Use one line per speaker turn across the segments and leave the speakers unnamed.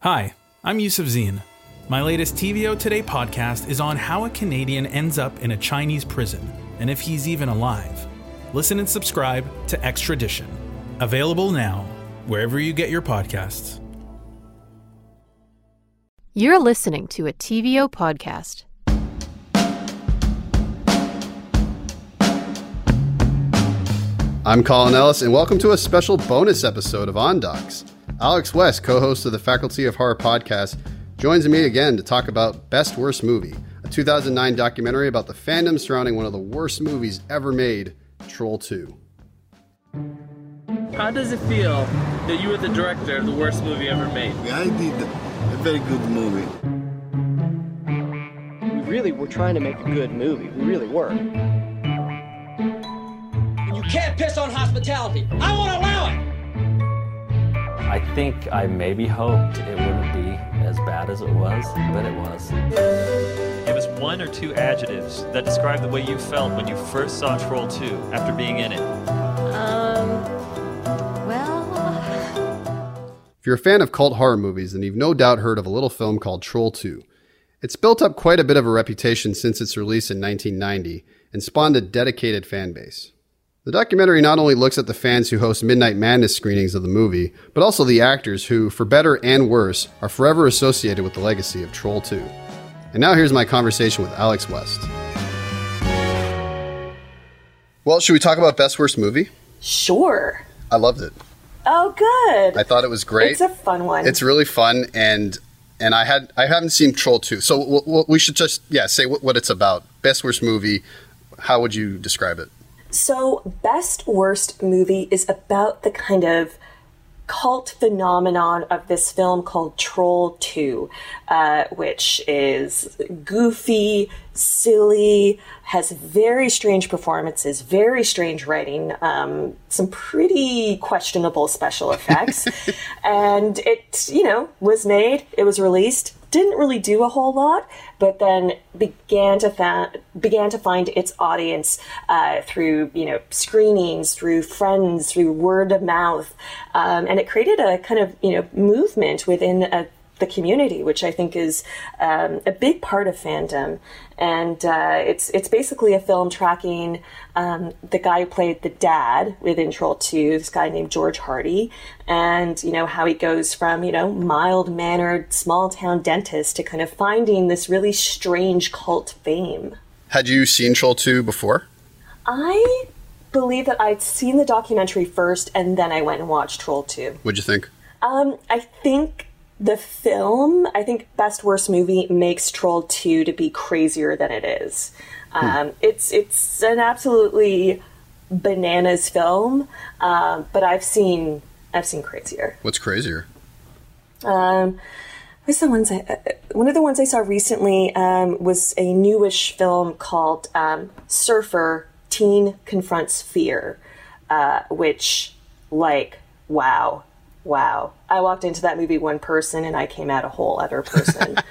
Hi, I'm Yusuf Zine. My latest TVO Today podcast is on how a Canadian ends up in a Chinese prison and if he's even alive. Listen and subscribe to Extradition. Available now, wherever you get your podcasts.
You're listening to a TVO podcast.
I'm Colin Ellis, and welcome to a special bonus episode of On Docs. Alex West, co host of the Faculty of Horror podcast, joins me again to talk about Best Worst Movie, a 2009 documentary about the fandom surrounding one of the worst movies ever made, Troll 2.
How does it feel that you were the director of the worst movie ever made?
I did a very good movie.
We really were trying to make a good movie. We really were.
You can't piss on hospitality. I won't allow it.
I think I maybe hoped it wouldn't be as bad as it was, but it was.
Give us one or two adjectives that describe the way you felt when you first saw Troll 2 after being in it.
Um, well,
If you're a fan of cult horror movies, then you've no doubt heard of a little film called Troll 2. It's built up quite a bit of a reputation since its release in 1990 and spawned a dedicated fan base. The documentary not only looks at the fans who host Midnight Madness screenings of the movie, but also the actors who, for better and worse, are forever associated with the legacy of Troll 2. And now here's my conversation with Alex West. Well, should we talk about Best Worst Movie?
Sure.
I loved it.
Oh, good.
I thought it was great.
It's a fun one.
It's really fun, and and I had I haven't seen Troll two, so w- w- we should just yeah say what, what it's about. Best worst movie. How would you describe it?
So, best worst movie is about the kind of cult phenomenon of this film called Troll 2, uh, which is goofy, silly, has very strange performances, very strange writing, um, some pretty questionable special effects. and it, you know, was made, it was released, didn't really do a whole lot, but then began to fa- began to find its audience uh, through you know screenings, through friends, through word of mouth, um, and it created a kind of you know movement within a, the community, which I think is um, a big part of fandom. And uh, it's it's basically a film tracking um, the guy who played the dad within Troll Two, this guy named George Hardy, and you know how he goes from you know mild mannered small town dentist to kind of finding this really strange cult fame.
Had you seen Troll two before?
I believe that I'd seen the documentary first, and then I went and watched Troll Two.
What'd you think?
Um, I think the film, I think Best Worst Movie makes Troll 2 to be crazier than it is. Um, It's it's an absolutely bananas film, um, but I've seen I've seen crazier.
What's crazier?
Um, what's the ones I, uh, one of the ones I saw recently um, was a newish film called um, Surfer Teen Confronts Fear, uh, which like wow wow. I walked into that movie one person and i came out a whole other person.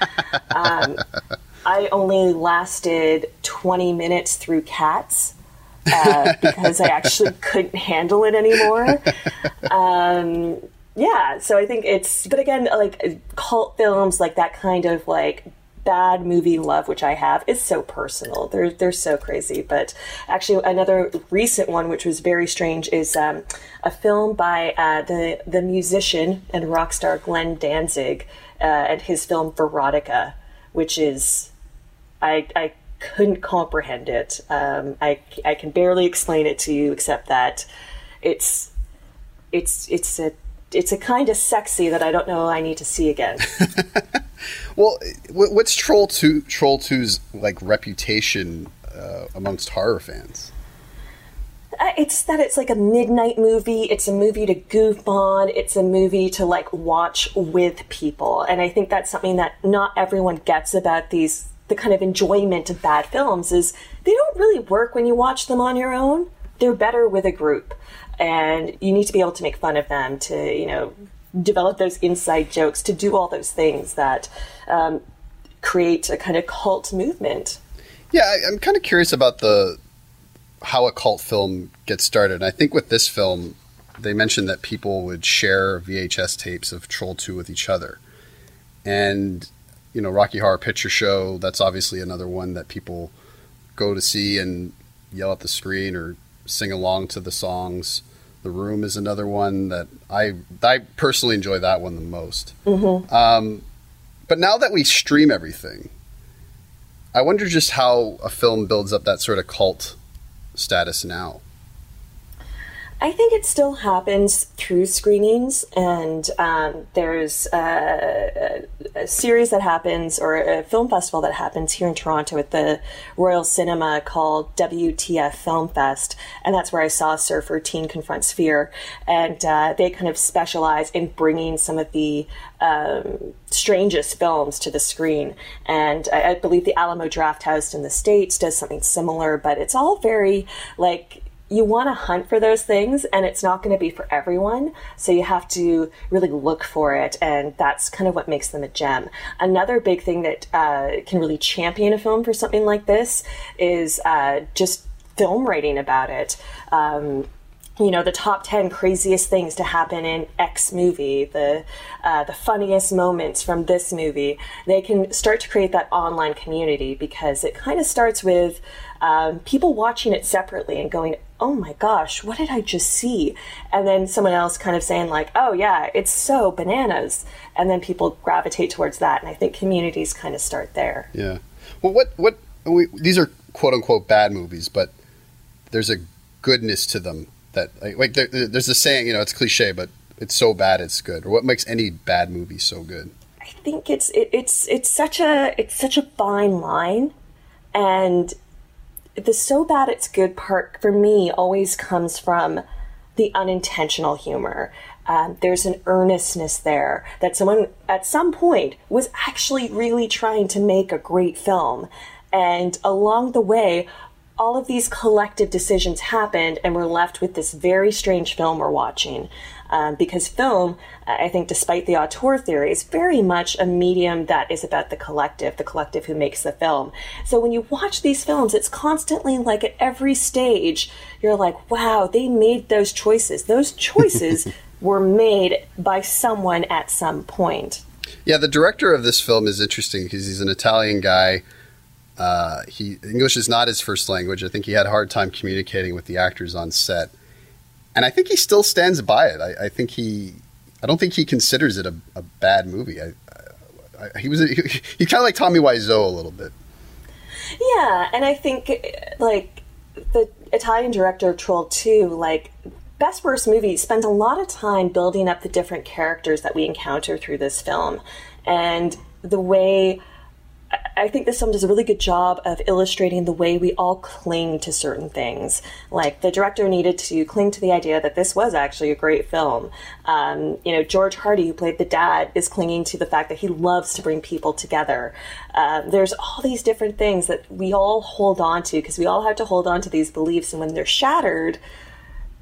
Um, i only lasted 20 minutes through cats uh, because i actually couldn't handle it anymore. Um, yeah so i think it's but again like cult films like that kind of like bad movie love which i have is so personal. They're they're so crazy. But actually another recent one which was very strange is um, a film by uh, the the musician and rock star glenn danzig uh, and his film Verotika which is i i couldn't comprehend it. Um, i i can barely explain it to you except that it's it's it's a it's a kind of sexy that I don't know I need to see again.
Well, what's Troll two Troll 2's like reputation uh, amongst horror fans?
Uh, it's that it's like a midnight movie. It's a movie to goof on. It's a movie to like watch with people. And I think that's something that not everyone gets about these the kind of enjoyment of bad films is they don't really work when you watch them on your own. They're better with a group. And you need to be able to make fun of them to, you know, develop those inside jokes, to do all those things that um, create a kind of cult movement.
Yeah, I, I'm kind of curious about the how a cult film gets started. And I think with this film, they mentioned that people would share VHS tapes of Troll 2 with each other. and you know Rocky Horror Picture Show. That's obviously another one that people go to see and yell at the screen or sing along to the songs. The Room is another one that I I personally enjoy that one the most.
Mm-hmm.
Um, but now that we stream everything, I wonder just how a film builds up that sort of cult status now.
I think it still happens through screenings, and um, there's a, a, series that happens, or a film festival that happens here in Toronto at the Royal Cinema called WTF Film Fest, and that's where I saw Surfer Teen Confronts Fear, and uh, they kind of specialize in bringing some of the um, strangest films to the screen, and I, I believe the Alamo Drafthouse in the States does something similar, but it's all very like you want to hunt for those things and it's not going to be for everyone so you have to really look for it and that's kind of what makes them a gem. Another big thing that uh, can really champion a film for something like this is uh, just film writing about it. Um, you know the top 10 craziest things to happen in x movie the uh, the funniest moments from this movie they can start to create that online community because it kind of starts with um, people watching it separately and going oh my gosh what did i just see? And then someone else kind of saying like oh yeah it's so bananas. And then people gravitate towards that. And i think communities kind of start there.
Yeah. Well what what we, these are quote unquote bad movies but there's a goodness to them that like, like there, there's a saying you know it's cliche but it's so bad it's good. Or what makes any bad movie so good?
I think it's it, it's it's such a it's such a fine line. And the so bad it's good part for me always comes from the unintentional humor. Um, there's an earnestness there that someone at some point was actually really trying to make a great film. And along the way, all of these collective decisions happened, and we're left with this very strange film we're watching. Um, because film, I think, despite the auteur theory, is very much a medium that is about the collective, the collective who makes the film. So when you watch these films, it's constantly like at every stage, you're like, wow, they made those choices. Those choices were made by someone at some point.
Yeah, the director of this film is interesting because he's an Italian guy. Uh, he English is not his first language. I think he had a hard time communicating with the actors on set and I think he still stands by it. I, I think he, I don't think he considers it a, a bad movie. I, I, he was he, he's kind of like Tommy Wiseau a little bit.
Yeah, and I think like the Italian director Troll Two, like Best Worst Movie, spent a lot of time building up the different characters that we encounter through this film, and the way I think this film does a really good job of illustrating the way we all cling to certain things. Like the director needed to cling to the idea that this was actually a great film. Um, you know, George Hardy, who played the dad, is clinging to the fact that he loves to bring people together. Uh, there's all these different things that we all hold on to because we all have to hold on to these beliefs, and when they're shattered,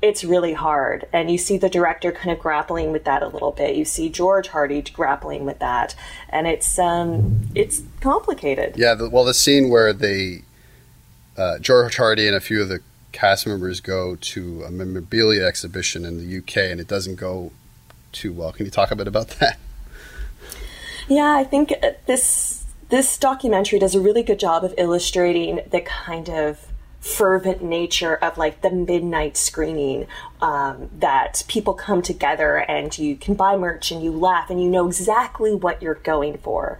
it's really hard. And you see the director kind of grappling with that a little bit. You see George Hardy grappling with that, and it's um, it's complicated.
Yeah, the, well, the scene where they uh, George Hardy and a few of the cast members go to a memorabilia exhibition in the UK, and it doesn't go too well. Can you talk a bit about that?
Yeah, I think this this documentary does a really good job of illustrating the kind of fervent nature of like the midnight screening um, that people come together and you can buy merch and you laugh and you know exactly what you're going for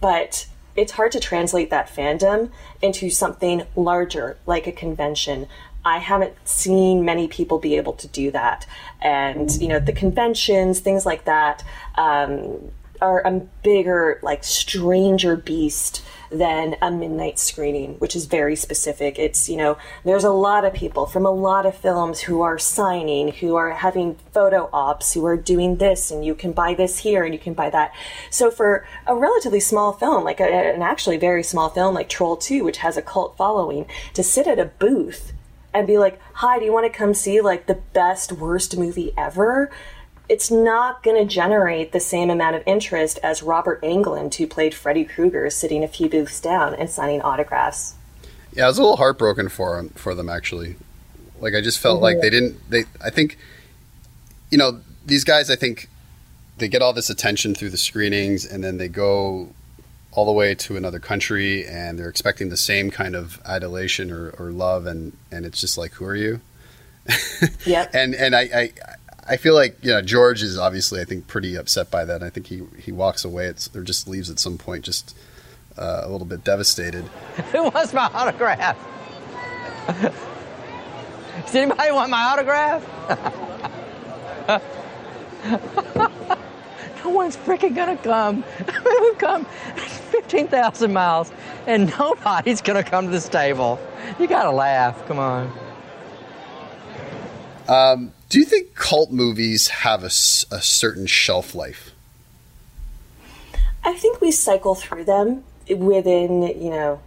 but it's hard to translate that fandom into something larger like a convention I haven't seen many people be able to do that. And, you know, the conventions, things like that, um, are a bigger, like, stranger beast than a midnight screening, which is very specific. It's, you know, there's a lot of people from a lot of films who are signing, who are having photo ops, who are doing this, and you can buy this here and you can buy that. So for a relatively small film, like a, an actually very small film like Troll 2, which has a cult following, to sit at a booth and be like, hi, do you want to come see like the best, worst movie ever? It's not going to generate the same amount of interest as Robert Englund, who played Freddy Krueger, sitting a few booths down and signing autographs.
Yeah, I was a little heartbroken for them, for them actually. Like I just felt mm-hmm. like they didn't. They, I think, you know, these guys. I think they get all this attention through the screenings, and then they go all the way to another country, and they're expecting the same kind of adulation or, or love, and and it's just like, who are you?
Yeah.
and and I, I I feel like you know George is obviously I think pretty upset by that. I think he he walks away it's, or just leaves at some point just uh, a little bit devastated.
Who wants my autograph? Does anybody want my autograph? no one's freaking gonna come. We've come 15,000 miles and nobody's gonna come to this table. You gotta laugh. Come on.
Um, do you think cult movies have a, a certain shelf life?
I think we cycle through them within, you know,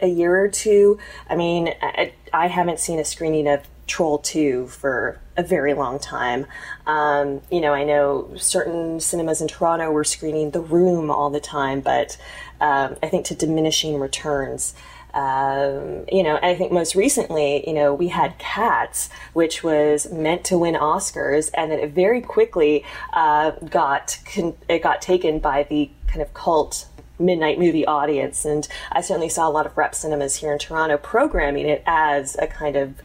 a year or two. I mean, I, I haven't seen a screening of Troll 2 for a very long time. Um, you know, I know certain cinemas in Toronto were screening The Room all the time, but um, I think to diminishing returns. Um, you know, I think most recently, you know, we had Cats, which was meant to win Oscars, and then it very quickly uh, got con- it got taken by the kind of cult midnight movie audience, and I certainly saw a lot of rep cinemas here in Toronto programming it as a kind of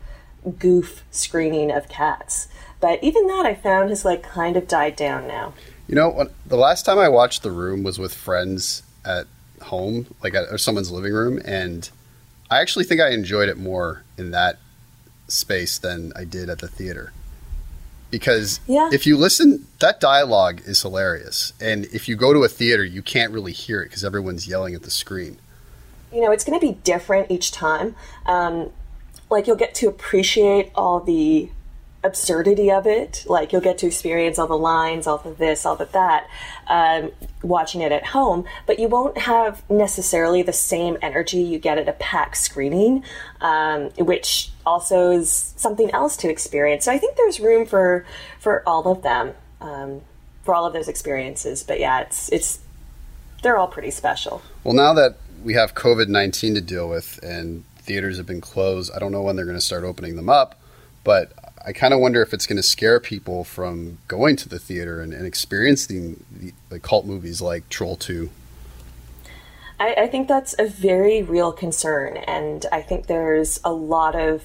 goof screening of Cats. But even that, I found has like kind of died down now.
You know, when, the last time I watched The Room was with friends at home, like at someone's living room, and I actually think I enjoyed it more in that space than I did at the theater. Because
Yeah.
if you listen, that dialogue is hilarious, and if you go to a theater, you can't really hear it because everyone's yelling at the screen.
you know, it's going to be different each time. Um, like you'll get to appreciate all the absurdity of it. Like you'll get to experience all the lines, all the this, all the that, um, watching it at home. But you won't have necessarily the same energy you get at a packed screening, um, which also is something else to experience. So I think there's room for for all of them, um, for all of those experiences. But yeah, it's it's they're all pretty special.
Well, now that we have COVID 19 to deal with and theaters have been closed, I don't know when they're going to start opening them up, but I kind of wonder if it's going to scare people from going to the theater and, and experiencing the, the cult movies like Troll 2.
I, I think that's a very real concern, and I think there's a lot of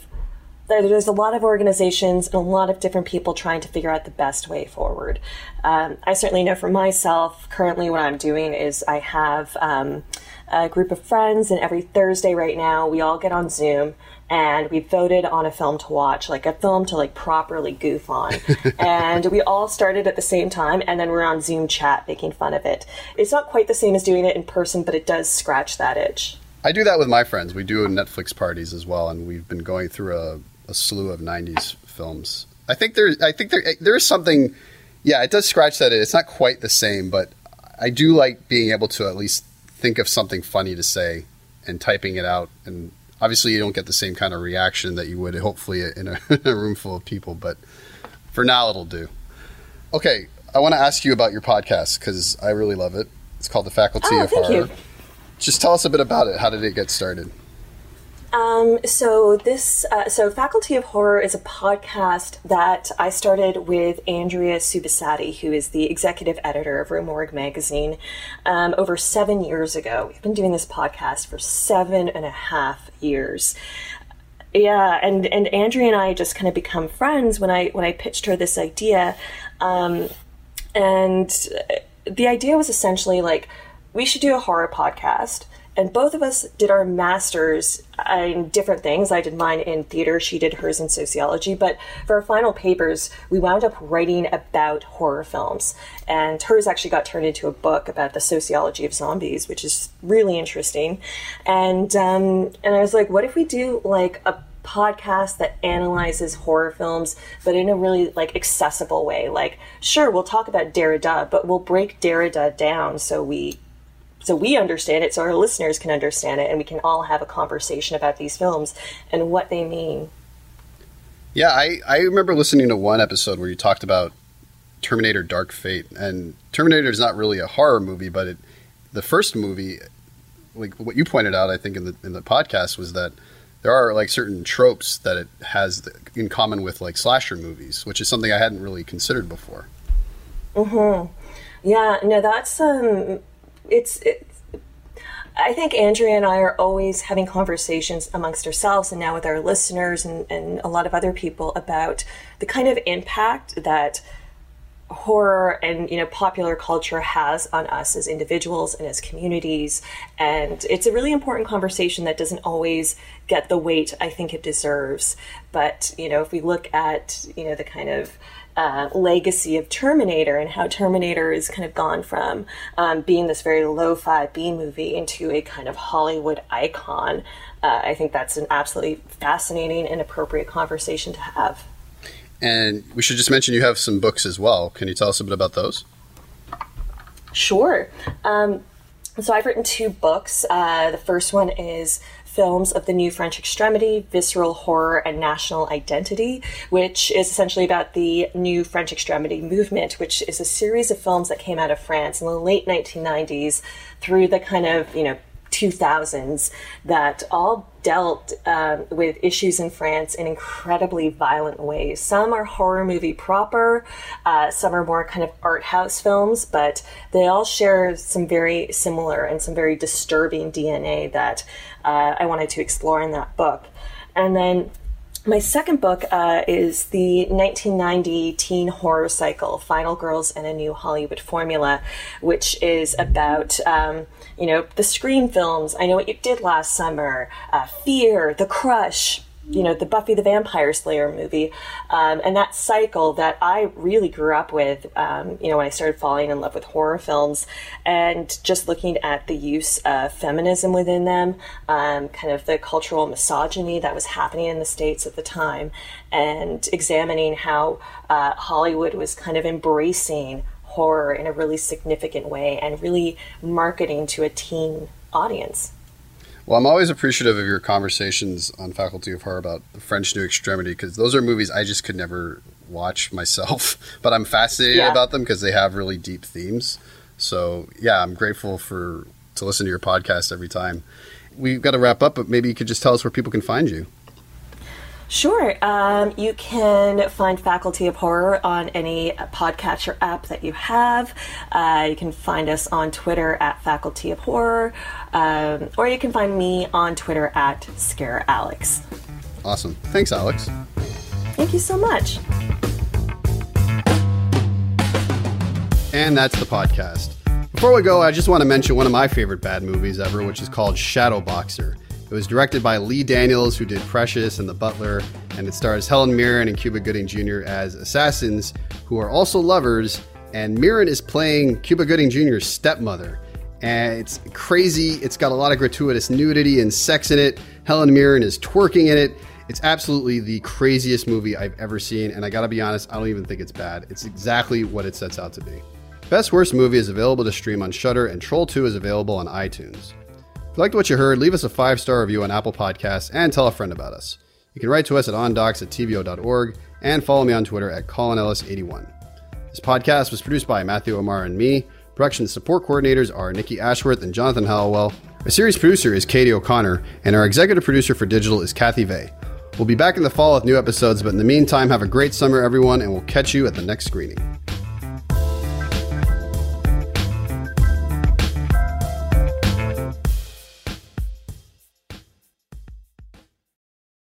there's a lot of organizations and a lot of different people trying to figure out the best way forward. Um, I certainly know for myself, currently, what I'm doing is I have um, a group of friends, and every Thursday right now, we all get on Zoom and we voted on a film to watch, like a film to like properly goof on. and we all started at the same time, and then we're on Zoom chat making fun of it. It's not quite the same as doing it in person, but it does scratch that itch.
I do that with my friends. We do Netflix parties as well, and we've been going through a, a slew of '90s films. I think there, I think there, eh, there is something. Yeah, it does scratch that. It's not quite the same, but I do like being able to at least think of something funny to say and typing it out. And obviously, you don't get the same kind of reaction that you would hopefully in a, in a room full of people. But for now, it'll do. Okay, I want to ask you about your podcast because I really love it. It's called The Faculty
Oh,
of Horror.
you.
Just tell us a bit about it. How did it get started?
Um, so this, uh, so Faculty of Horror is a podcast that I started with Andrea Subissati, who is the executive editor of Rue Morgue magazine, um, over seven years ago. We've been doing this podcast for seven and a half years. Yeah, and and Andrea and I just kind of become friends when I when I pitched her this idea, um, and the idea was essentially like we should do a horror podcast. And both of us did our masters in different things. I did mine in theater, she did hers in sociology. But for our final papers, we wound up writing about horror films. And hers actually got turned into a book about the sociology of zombies, which is really interesting. And um, and I was like, what if we do like a podcast that analyzes horror films but in a really like accessible way like sure we'll talk about derrida but we'll break derrida down so we so we understand it so our listeners can understand it and we can all have a conversation about these films and what they mean
Yeah, I, I remember listening to one episode where you talked about Terminator Dark Fate. And Terminator is not really a horror movie, but it, the first movie, like what you pointed out, I think in the in the podcast was that there are like certain tropes that it has in common with like slasher movies, which is something I hadn't really considered before.
hmm Yeah, no, that's um, it's it, I think Andrea and I are always having conversations amongst ourselves and now with our listeners and, and a lot of other people about the kind of impact that horror and you know popular culture has on us as individuals and as communities. And it's a really important conversation that doesn't always get the weight i think it deserves. But you know if we look at you know the kind of uh, legacy of Terminator and how Terminator is kind of gone from um, being this very lo-fi B movie into a kind of Hollywood icon. Uh, I think that's an absolutely fascinating and appropriate conversation to have.
And we should just mention you have some books as well. Can you tell us a bit about those?
Sure. Um, so I've written two books. Uh, the first one is films of the new French extremity, visceral horror, and national identity, which is essentially about the new French extremity movement, which is a series of films that came out of France in the late 1990s through the kind of, you know, 2000s that all dealt um, with issues in France in incredibly violent ways. Some are horror movie proper, uh, some are more kind of art house films, but they all share some very similar and some very disturbing DNA that uh, I wanted to explore in that book. And then my second book uh, is the 1990 teen horror cycle, Final Girls and a New Hollywood Formula, which is about, um, you know, the Scream films, I Know What You Did Last Summer, uh, Fear, The Crush, you know the Buffy the Vampire Slayer movie, um, and that cycle that I really grew up with. Um, you know, when I started falling in love with horror films, and just looking at the use of feminism within them, um, kind of the cultural misogyny that was happening in the states at the time, and examining how uh, Hollywood was kind of embracing horror in a really significant way and really marketing to a teen audience.
Well, I'm always appreciative of your conversations on Faculty of Horror about the French New Extremity because those are movies I just could never watch myself, but I'm fascinated yeah. about them because they have really deep themes. So yeah, I'm grateful for to listen to your podcast every time. We've got to wrap up, but maybe you could just tell us where people can find you.
Sure. Um, you can find Faculty of Horror on any podcatcher app that you have. Uh, you can find us on Twitter at Faculty of Horror, um, or you can find me on Twitter at Scare Alex.
Awesome. Thanks, Alex.
Thank you so much.
And that's the podcast. Before we go, I just want to mention one of my favorite bad movies ever, which is called Shadow Boxer. It was directed by Lee Daniels, who did Precious and The Butler, and it stars Helen Mirren and Cuba Gooding Jr. as assassins who are also lovers. And Mirren is playing Cuba Gooding Jr.'s stepmother. And it's crazy. It's got a lot of gratuitous nudity and sex in it. Helen Mirren is twerking in it. It's absolutely the craziest movie I've ever seen. And I gotta be honest, I don't even think it's bad. It's exactly what it sets out to be. Best Worst Movie is available to stream on Shudder, and Troll 2 is available on iTunes. If you liked what you heard, leave us a five star review on Apple Podcasts and tell a friend about us. You can write to us at ondocs at tvo.org and follow me on Twitter at ColinEllis81. This podcast was produced by Matthew Omar and me. Production support coordinators are Nikki Ashworth and Jonathan Hallowell. Our series producer is Katie O'Connor, and our executive producer for digital is Kathy Vay. We'll be back in the fall with new episodes, but in the meantime, have a great summer, everyone, and we'll catch you at the next screening.